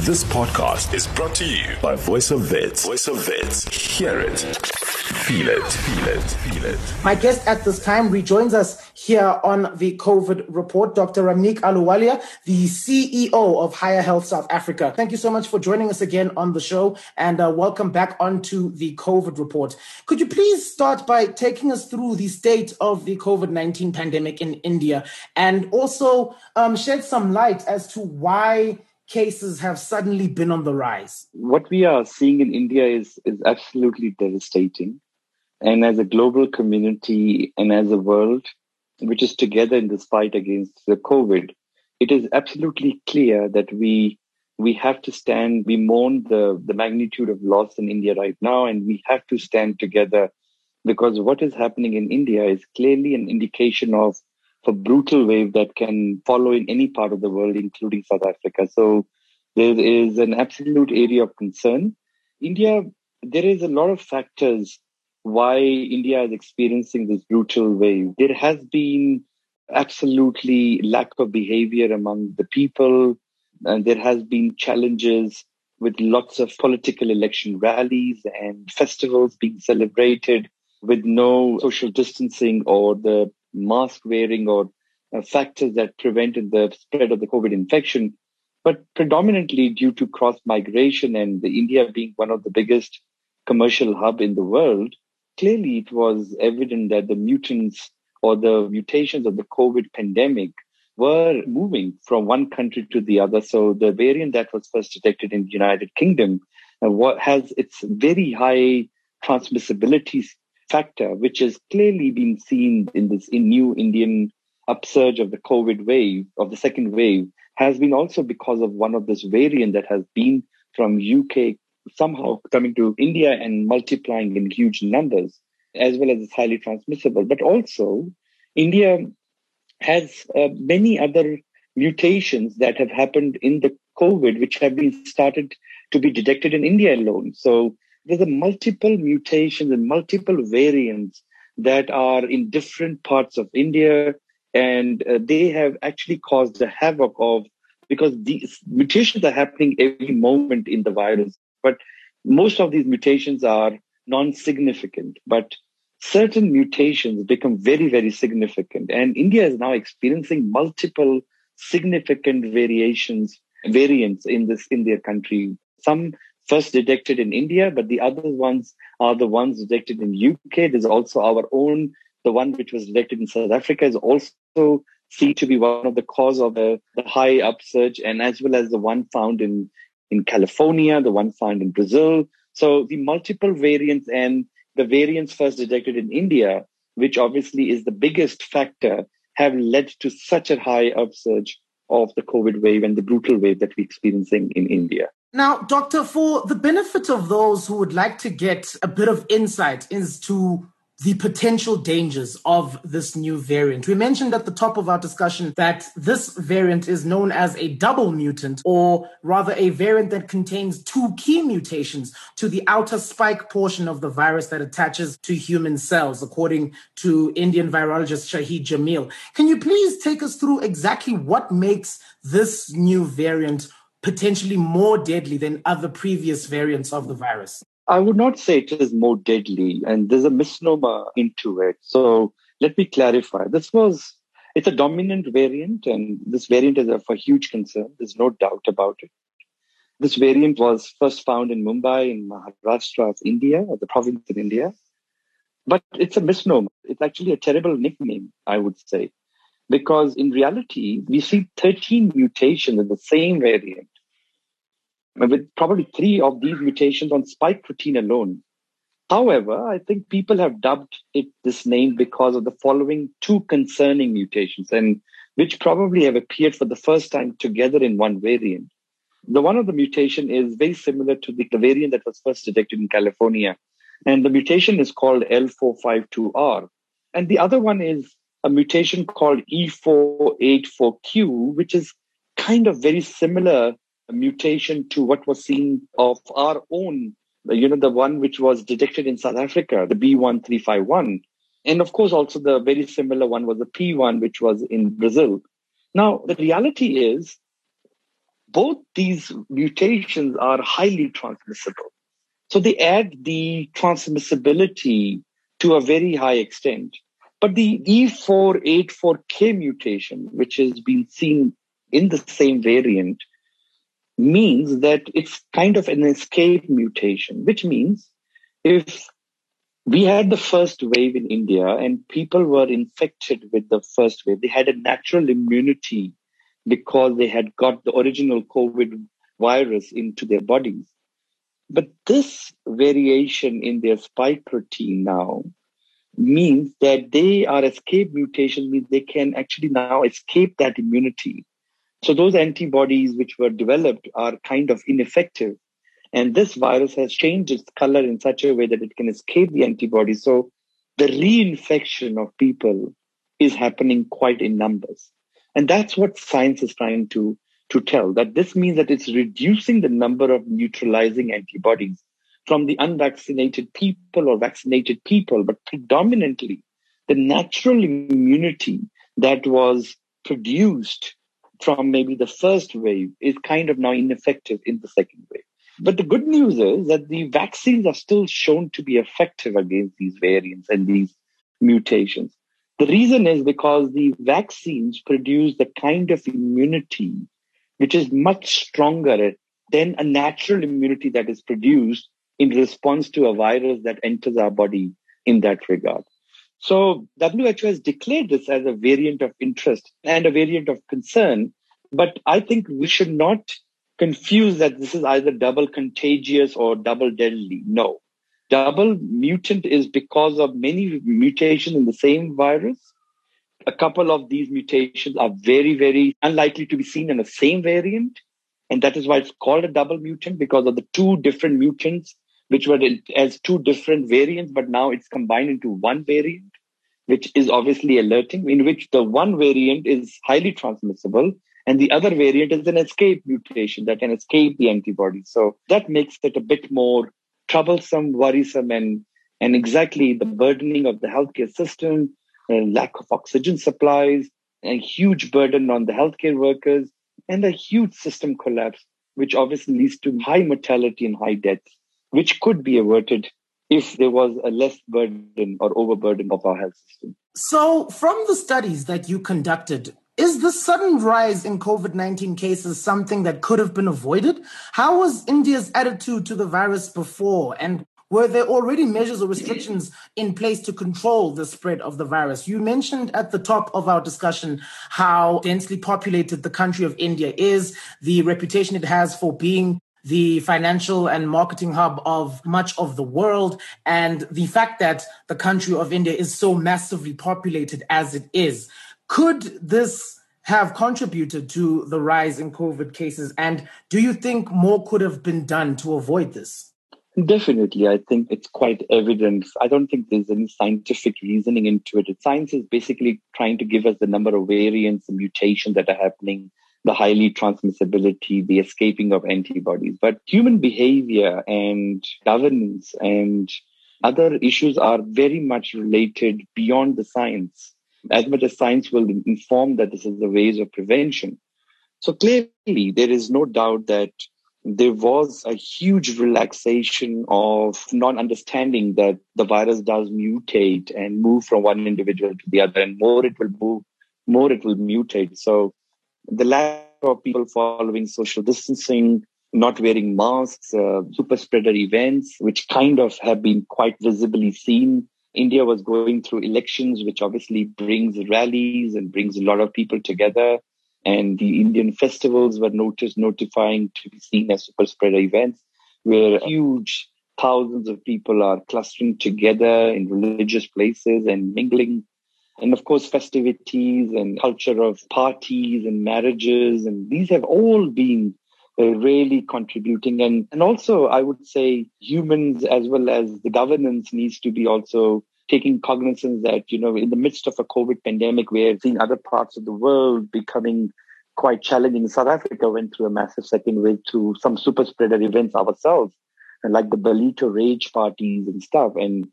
This podcast is brought to you by Voice of Wits. Voice of Wits. Hear it. Feel it. Feel it. Feel it. My guest at this time rejoins us here on the COVID report, Dr. Ramneek Ahluwalia, the CEO of Higher Health South Africa. Thank you so much for joining us again on the show and uh, welcome back onto the COVID report. Could you please start by taking us through the state of the COVID 19 pandemic in India and also um, shed some light as to why cases have suddenly been on the rise? What we are seeing in India is, is absolutely devastating. And as a global community and as a world, which is together in this fight against the COVID, it is absolutely clear that we we have to stand, we mourn the, the magnitude of loss in India right now, and we have to stand together because what is happening in India is clearly an indication of a brutal wave that can follow in any part of the world, including South Africa. So there is an absolute area of concern. India, there is a lot of factors why India is experiencing this brutal wave. There has been absolutely lack of behavior among the people, and there has been challenges with lots of political election rallies and festivals being celebrated with no social distancing or the mask wearing or uh, factors that prevented the spread of the COVID infection, but predominantly due to cross migration and the India being one of the biggest commercial hub in the world, clearly it was evident that the mutants or the mutations of the COVID pandemic were moving from one country to the other. So the variant that was first detected in the United Kingdom uh, has its very high transmissibility factor, which has clearly been seen in this in new Indian upsurge of the COVID wave, of the second wave, has been also because of one of this variant that has been from UK somehow coming to India and multiplying in huge numbers, as well as it's highly transmissible. But also, India has uh, many other mutations that have happened in the COVID, which have been started to be detected in India alone. So there's a multiple mutations and multiple variants that are in different parts of India, and uh, they have actually caused the havoc of because these mutations are happening every moment in the virus, but most of these mutations are non-significant, but certain mutations become very, very significant. And India is now experiencing multiple significant variations, variants in this, in their country. Some first detected in India, but the other ones are the ones detected in UK. There's also our own, the one which was detected in South Africa is also seen to be one of the cause of the, the high upsurge, and as well as the one found in, in California, the one found in Brazil. So the multiple variants and the variants first detected in India, which obviously is the biggest factor, have led to such a high upsurge of the COVID wave and the brutal wave that we're experiencing in India. Now, Doctor, for the benefit of those who would like to get a bit of insight into the potential dangers of this new variant. We mentioned at the top of our discussion that this variant is known as a double mutant, or rather a variant that contains two key mutations to the outer spike portion of the virus that attaches to human cells, according to Indian virologist Shahid Jamil. Can you please take us through exactly what makes this new variant potentially more deadly than other previous variants of the virus? I would not say it is more deadly, and there's a misnomer into it. So let me clarify. This was it's a dominant variant, and this variant is of a huge concern. There's no doubt about it. This variant was first found in Mumbai, in Maharashtra India, or the province in India. But it's a misnomer. It's actually a terrible nickname, I would say, because in reality, we see 13 mutations in the same variant with probably three of these mutations on spike protein alone. However, I think people have dubbed it this name because of the following two concerning mutations, and which probably have appeared for the first time together in one variant. The one of the mutation is very similar to the, the variant that was first detected in California, and the mutation is called L452R. And the other one is a mutation called E484Q, which is kind of very similar mutation to what was seen of our own, you know, the one which was detected in South Africa, the B1351. And of course, also the very similar one was the P1, which was in Brazil. Now, the reality is both these mutations are highly transmissible. So they add the transmissibility to a very high extent. But the E484K mutation, which has been seen in the same variant, means that it's kind of an escape mutation, which means if we had the first wave in India and people were infected with the first wave, they had a natural immunity because they had got the original COVID virus into their bodies. But this variation in their spike protein now means that they are escape mutation means they can actually now escape that immunity. So those antibodies which were developed are kind of ineffective. And this virus has changed its color in such a way that it can escape the antibodies. So the reinfection of people is happening quite in numbers. And that's what science is trying to, to tell that this means that it's reducing the number of neutralizing antibodies from the unvaccinated people or vaccinated people, but predominantly the natural immunity that was produced from maybe the first wave is kind of now ineffective in the second wave. But the good news is that the vaccines are still shown to be effective against these variants and these mutations. The reason is because the vaccines produce the kind of immunity which is much stronger than a natural immunity that is produced in response to a virus that enters our body in that regard. So WHO has declared this as a variant of interest and a variant of concern. But I think we should not confuse that this is either double contagious or double deadly. No. Double mutant is because of many mutations in the same virus. A couple of these mutations are very, very unlikely to be seen in the same variant. And that is why it's called a double mutant because of the two different mutants which were as two different variants, but now it's combined into one variant, which is obviously alerting, in which the one variant is highly transmissible and the other variant is an escape mutation that can escape the antibody. So that makes it a bit more troublesome, worrisome, and, and exactly the burdening of the healthcare system, lack of oxygen supplies, a huge burden on the healthcare workers, and a huge system collapse, which obviously leads to high mortality and high deaths which could be averted if there was a less burden or overburden of our health system. So, from the studies that you conducted, is the sudden rise in COVID 19 cases something that could have been avoided? How was India's attitude to the virus before? And were there already measures or restrictions in place to control the spread of the virus? You mentioned at the top of our discussion how densely populated the country of India is, the reputation it has for being the financial and marketing hub of much of the world, and the fact that the country of India is so massively populated as it is. Could this have contributed to the rise in COVID cases? And do you think more could have been done to avoid this? Definitely. I think it's quite evident. I don't think there's any scientific reasoning into it. Science is basically trying to give us the number of variants and mutations that are happening the highly transmissibility, the escaping of antibodies. But human behavior and governance and other issues are very much related beyond the science, as much as science will inform that this is the ways of prevention. So clearly, there is no doubt that there was a huge relaxation of non understanding that the virus does mutate and move from one individual to the other, and more it will move, more it will mutate. So the lack of people following social distancing, not wearing masks, uh, super spreader events, which kind of have been quite visibly seen. India was going through elections, which obviously brings rallies and brings a lot of people together. And the Indian festivals were noticed notifying to be seen as super spreader events, where huge thousands of people are clustering together in religious places and mingling and of course festivities and culture of parties and marriages and these have all been uh, really contributing. And and also i would say humans as well as the governance needs to be also taking cognizance that you know in the midst of a covid pandemic we're seeing other parts of the world becoming quite challenging south africa went through a massive second wave through some super spreader events ourselves and like the Ballito rage parties and stuff. And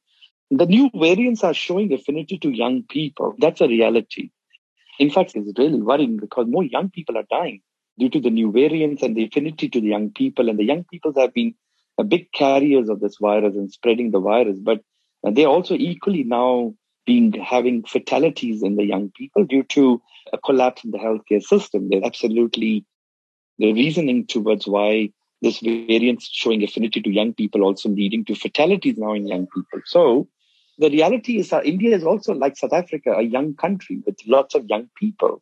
the new variants are showing affinity to young people. That's a reality. In fact, it's really worrying because more young people are dying. due to the new variants and the affinity to the young people. And the young people have been a big carriers of this virus and spreading the virus, but they're also equally now being having fatalities in the young people due to a collapse in the healthcare system. They're absolutely the reasoning towards why this variant showing affinity to young people also leading to fatalities now in young people. So the reality is that India is also like South Africa, a young country with lots of young people.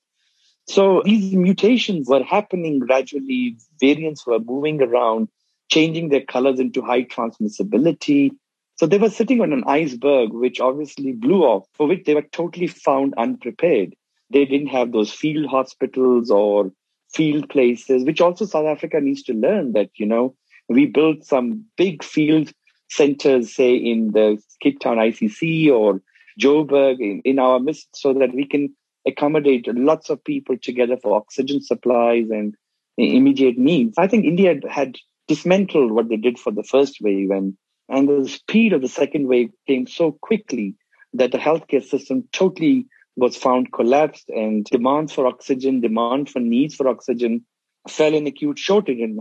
So these mutations were happening gradually. Variants were moving around, changing their colors into high transmissibility. So they were sitting on an iceberg, which obviously blew off, for which they were totally found unprepared. They didn't have those field hospitals or field places, which also South Africa needs to learn that, you know, we built some big field centers, say in the Cape Town ICC or Joburg in, in our midst so that we can accommodate lots of people together for oxygen supplies and immediate needs. I think India had dismantled what they did for the first wave and, and the speed of the second wave came so quickly that the healthcare system totally was found collapsed and demands for oxygen, demand for needs for oxygen fell in acute shortage. And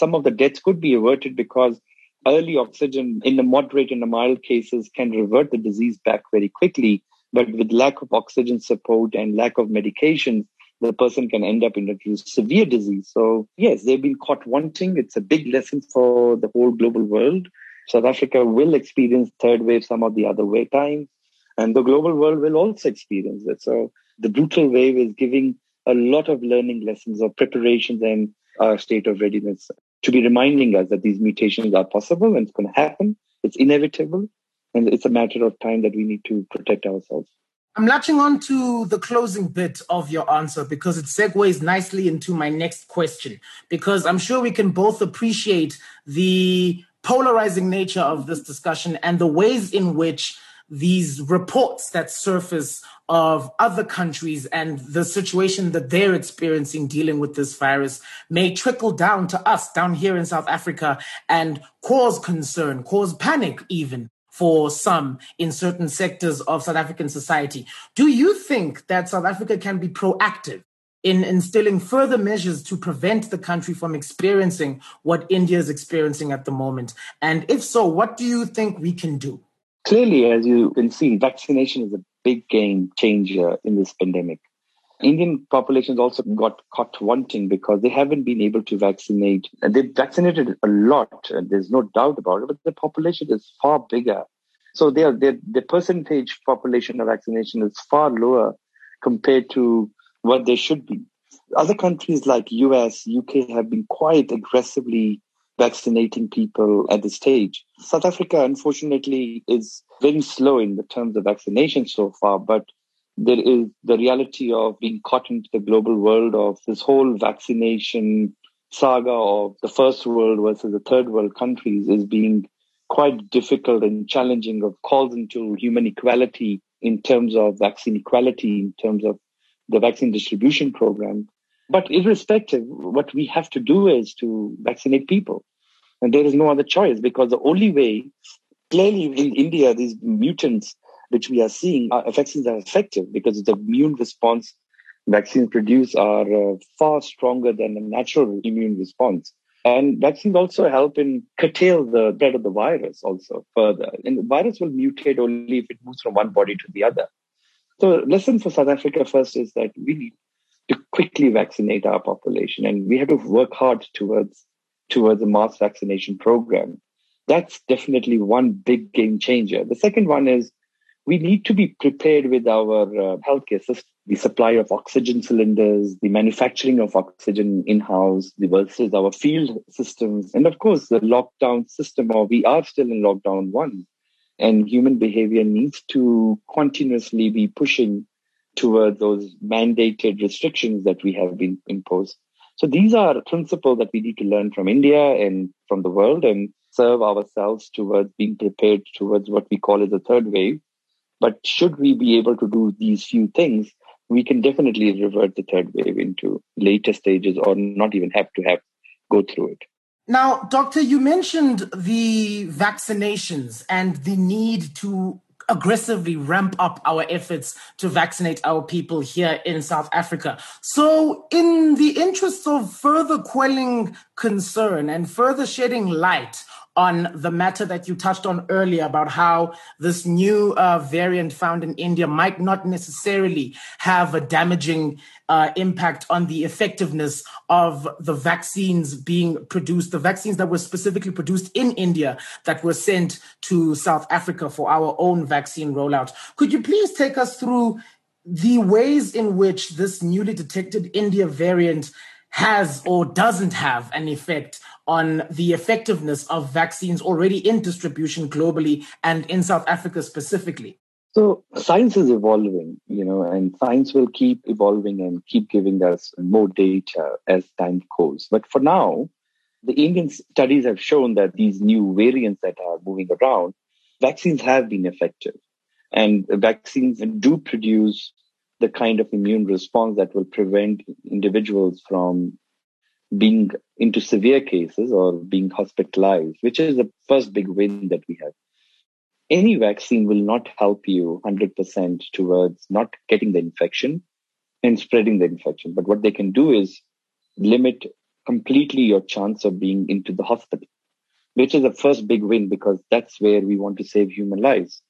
some of the deaths could be averted because early oxygen in the moderate and the mild cases can revert the disease back very quickly. But with lack of oxygen support and lack of medication, the person can end up in a severe disease. So yes, they've been caught wanting. It's a big lesson for the whole global world. South Africa will experience third wave some of the other way times. And the global world will also experience it. So the brutal wave is giving a lot of learning lessons of preparations and our state of readiness to be reminding us that these mutations are possible and it's going to happen. It's inevitable. And it's a matter of time that we need to protect ourselves. I'm latching on to the closing bit of your answer because it segues nicely into my next question. Because I'm sure we can both appreciate the polarizing nature of this discussion and the ways in which these reports that surface of other countries and the situation that they're experiencing dealing with this virus may trickle down to us down here in South Africa and cause concern, cause panic even for some in certain sectors of South African society. Do you think that South Africa can be proactive in instilling further measures to prevent the country from experiencing what India is experiencing at the moment? And if so, what do you think we can do? Clearly, as you can see, vaccination is a big game changer in this pandemic. Indian populations also got caught wanting because they haven't been able to vaccinate. And they've vaccinated a lot, and there's no doubt about it, but the population is far bigger. So their, their, the percentage population of vaccination is far lower compared to what they should be. Other countries like US, UK have been quite aggressively vaccinating people at this stage. South Africa, unfortunately, is very slow in the terms of vaccination so far, but there is the reality of being caught into the global world of this whole vaccination saga of the first world versus the third world countries is being quite difficult and challenging of calls into human equality in terms of vaccine equality, in terms of the vaccine distribution program. But irrespective, what we have to do is to vaccinate people. And there is no other choice because the only way, clearly in India, these mutants which we are seeing, are, vaccines are effective because the immune response vaccines produce are uh, far stronger than the natural immune response. And vaccines also help in curtail the spread of the virus also further. And the virus will mutate only if it moves from one body to the other. So lesson for South Africa first is that we need to quickly vaccinate our population and we have to work hard towards towards a mass vaccination program. That's definitely one big game changer. The second one is we need to be prepared with our uh, healthcare system, the supply of oxygen cylinders, the manufacturing of oxygen in-house the versus our field systems. And of course, the lockdown system, or we are still in lockdown one. And human behavior needs to continuously be pushing toward those mandated restrictions that we have been imposed. So these are principles that we need to learn from India and from the world and serve ourselves towards being prepared towards what we call as a third wave. But should we be able to do these few things, we can definitely revert the third wave into later stages or not even have to have go through it. Now, doctor, you mentioned the vaccinations and the need to aggressively ramp up our efforts to vaccinate our people here in South Africa. So, in the interest of further quelling concern and further shedding light on the matter that you touched on earlier about how this new uh, variant found in India might not necessarily have a damaging uh, impact on the effectiveness of the vaccines being produced, the vaccines that were specifically produced in India that were sent to South Africa for our own vaccine rollout. Could you please take us through the ways in which this newly detected India variant has or doesn't have an effect on the effectiveness of vaccines already in distribution globally and in South Africa specifically? So science is evolving, you know, and science will keep evolving and keep giving us more data as time goes. But for now, the Indian studies have shown that these new variants that are moving around, vaccines have been effective. And vaccines do produce the kind of immune response that will prevent individuals from being into severe cases or being hospitalized, which is the first big win that we have. Any vaccine will not help you 100% towards not getting the infection and spreading the infection. But what they can do is limit completely your chance of being into the hospital, which is the first big win because that's where we want to save human lives.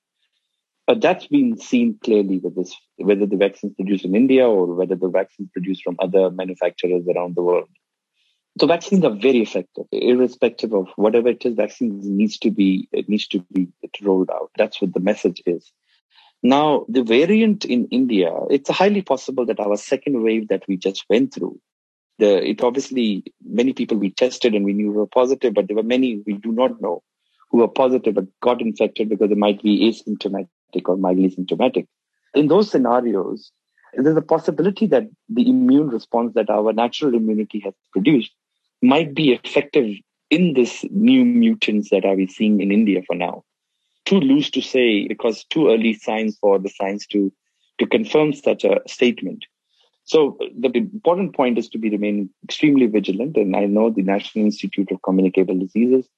But that's been seen clearly with this, whether the vaccines produced in India or whether the vaccines produced from other manufacturers around the world. So vaccines are very effective, irrespective of whatever it is. Vaccines needs to be it needs to be rolled out. That's what the message is. Now, the variant in India, it's highly possible that our second wave that we just went through, the it obviously many people we tested and we knew were positive, but there were many we do not know who are positive but got infected because they might be asymptomatic or mildly symptomatic. In those scenarios, there's a possibility that the immune response that our natural immunity has produced might be effective in this new mutants that are we seeing in India for now. Too loose to say because too early signs for the science to to confirm such a statement. So the important point is to be remain extremely vigilant. And I know the National Institute of Communicable Diseases is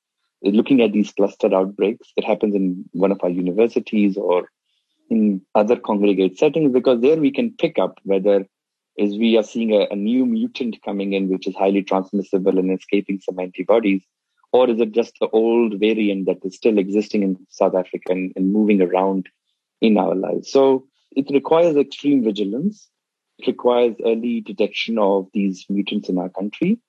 looking at these cluster outbreaks that happens in one of our universities or in other congregate settings because there we can pick up whether is we are seeing a, a, new mutant coming in, which is highly transmissible and escaping some antibodies? Or is it just the old variant that is still existing in South Africa and, and moving around in our lives? So it requires extreme vigilance. It requires early detection of these mutants in our country.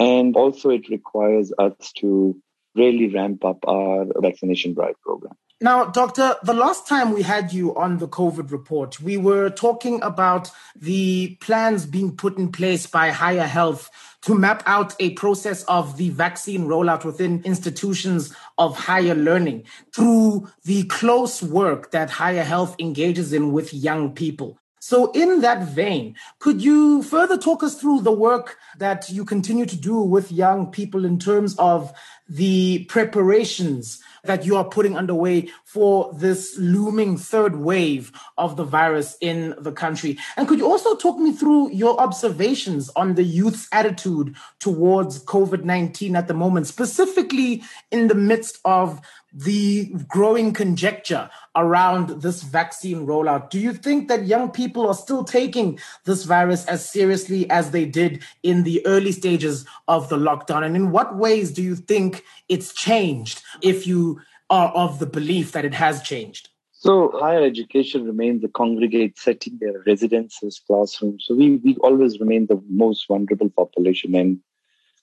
And also it requires us to really ramp up our vaccination drive program. Now, Doctor, the last time we had you on the COVID report, we were talking about the plans being put in place by Higher Health to map out a process of the vaccine rollout within institutions of higher learning through the close work that Higher Health engages in with young people. So, in that vein, could you further talk us through the work that you continue to do with young people in terms of the preparations that you are putting underway for this looming third wave of the virus in the country? And could you also talk me through your observations on the youth's attitude towards COVID 19 at the moment, specifically in the midst of the growing conjecture around this vaccine rollout. Do you think that young people are still taking this virus as seriously as they did in the early stages of the lockdown? And in what ways do you think it's changed if you are of the belief that it has changed? So higher education remains the congregate setting, their residences, classrooms. So we, we always remain the most vulnerable population. And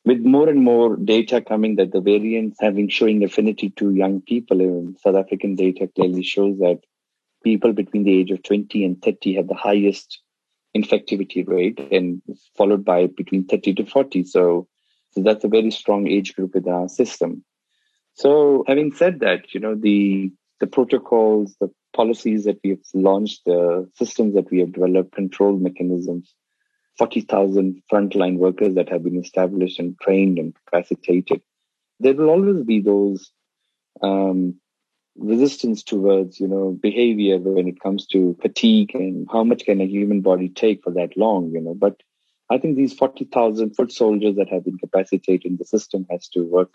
with more and more data coming that the variants have been showing affinity to young people, in South African data clearly shows that people between the age of 20 and 30 have the highest infectivity rate and followed by between 30 to 40. So, so that's a very strong age group within our system. So having said that, you know, the, the protocols, the policies that we have launched, the systems that we have developed, control mechanisms, 40,000 frontline workers that have been established and trained and capacitated. There will always be those um, resistance towards, you know, behavior when it comes to fatigue and how much can a human body take for that long, you know. But I think these 40,000 foot soldiers that have been capacitated in the system has to work.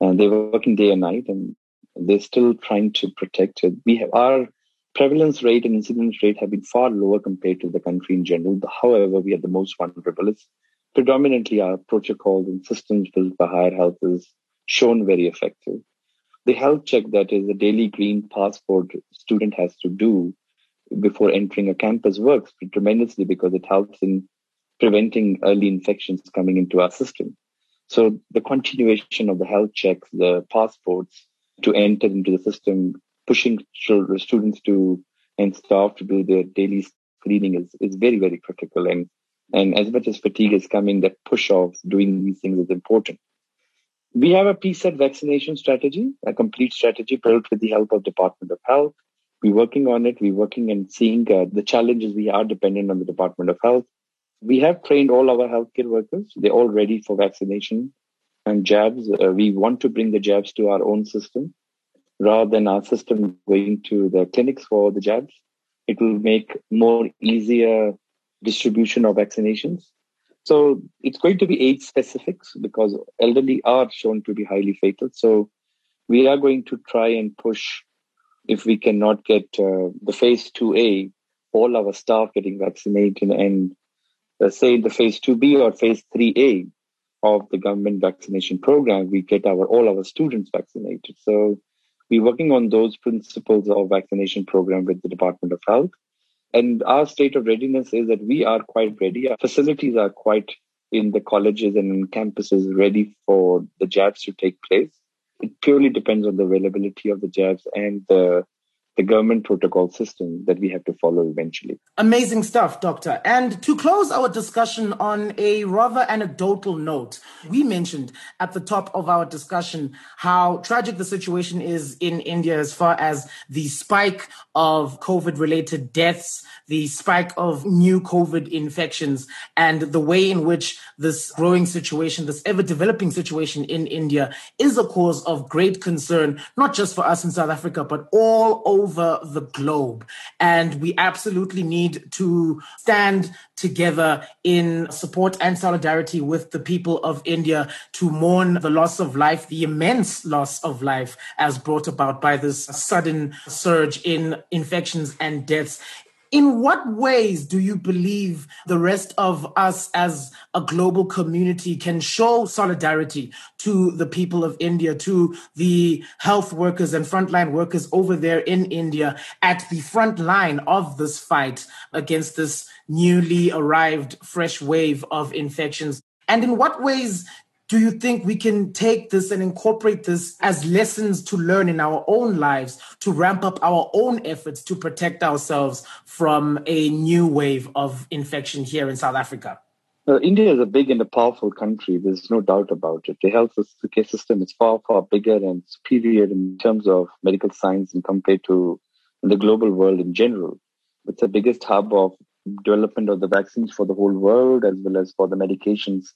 Uh, and they're working day and night and They're still trying to protect it. We have our prevalence rate and incidence rate have been far lower compared to the country in general. However, we are the most vulnerable. It's predominantly our protocols and systems built by higher health is shown very effective. The health check that is a daily green passport student has to do before entering a campus works tremendously because it helps in preventing early infections coming into our system. So the continuation of the health checks, the passports to enter into the system, pushing students to and staff to do their daily screening is, is very, very critical. And, and as much as fatigue is coming, that push of doing these things is important. We have a preset vaccination strategy, a complete strategy built with the help of Department of Health. We're working on it. We're working and seeing uh, the challenges. We are dependent on the Department of Health. We have trained all our healthcare workers. They're all ready for vaccination and jabs. Uh, we want to bring the jabs to our own system rather than our system going to the clinics for the jabs. It will make more easier distribution of vaccinations. So it's going to be age specifics because elderly are shown to be highly fatal. So we are going to try and push if we cannot get uh, the phase 2A, all our staff getting vaccinated and Uh, say the phase 2B or phase 3A of the government vaccination program, we get our all our students vaccinated. So we're working on those principles of vaccination program with the Department of Health. And our state of readiness is that we are quite ready. Our facilities are quite in the colleges and campuses ready for the jabs to take place. It purely depends on the availability of the jabs and the the government protocol system that we have to follow eventually. Amazing stuff, Doctor. And to close our discussion on a rather anecdotal note, we mentioned at the top of our discussion how tragic the situation is in India as far as the spike of COVID related deaths, the spike of new COVID infections, and the way in which this growing situation, this ever developing situation in India is a cause of great concern, not just for us in South Africa, but all over over the globe. And we absolutely need to stand together in support and solidarity with the people of India to mourn the loss of life, the immense loss of life as brought about by this sudden surge in infections and deaths in what ways do you believe the rest of us as a global community can show solidarity to the people of India, to the health workers and frontline workers over there in India at the front line of this fight against this newly arrived fresh wave of infections? And in what ways do you think we can take this and incorporate this as lessons to learn in our own lives to ramp up our own efforts to protect ourselves from a new wave of infection here in South Africa? Uh, India is a big and a powerful country. There's no doubt about it. The health system is far, far bigger and superior in terms of medical science and compared to the global world in general. It's the biggest hub of development of the vaccines for the whole world as well as for the medications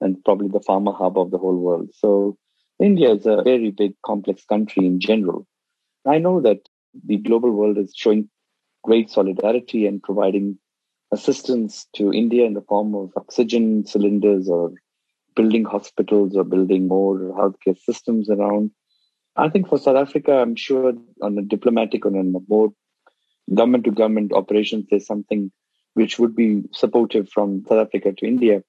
and probably the pharma hub of the whole world. So India is a very big, complex country in general. I know that the global world is showing great solidarity and providing assistance to India in the form of oxygen cylinders or building hospitals or building more healthcare systems around. I think for South Africa, I'm sure on a diplomatic and on a more government to government operations, there's something which would be supportive from South Africa to India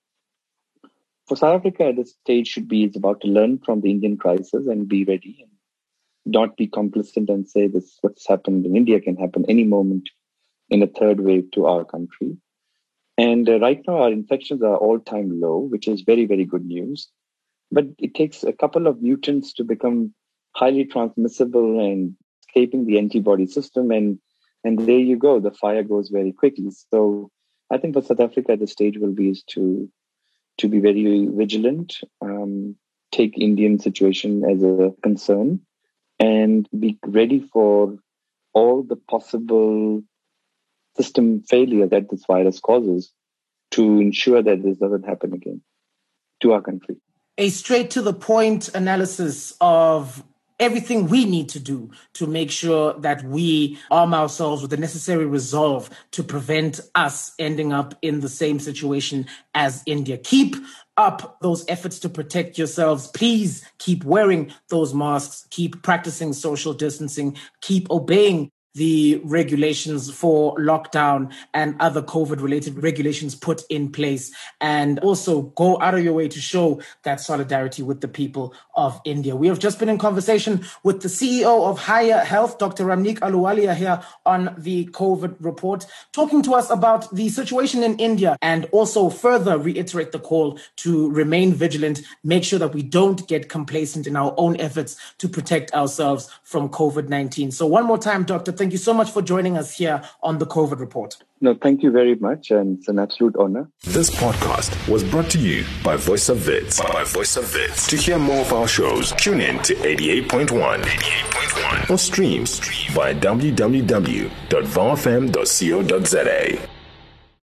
for South Africa at this stage should be is about to learn from the Indian crisis and be ready and not be complacent and say this what's happened in India can happen any moment in a third wave to our country. And uh, right now our infections are all time low, which is very, very good news. But it takes a couple of mutants to become highly transmissible and escaping the antibody system. And, and there you go. The fire goes very quickly. So I think for South Africa, the stage will be is to to be very vigilant, um, take Indian situation as a concern, and be ready for all the possible system failure that this virus causes to ensure that this doesn't happen again to our country. A straight to the point analysis of everything we need to do to make sure that we arm ourselves with the necessary resolve to prevent us ending up in the same situation as India. Keep up those efforts to protect yourselves. Please keep wearing those masks, keep practicing social distancing, keep obeying the regulations for lockdown and other COVID related regulations put in place, and also go out of your way to show that solidarity with the people of India. We have just been in conversation with the CEO of Higher Health, Dr. Ramneek Ahluwalia, here on the COVID report, talking to us about the situation in India and also further reiterate the call to remain vigilant, make sure that we don't get complacent in our own efforts to protect ourselves from COVID 19. So, one more time, Doctor Thank you so much for joining us here on the COVID Report. No, thank you very much, and it's an absolute honor. This podcast was brought to you by Voice of Wits. By Voice of Wits. To hear more of our shows, tune in to 88.1, 88.1 or stream by www.vowfm.co.za.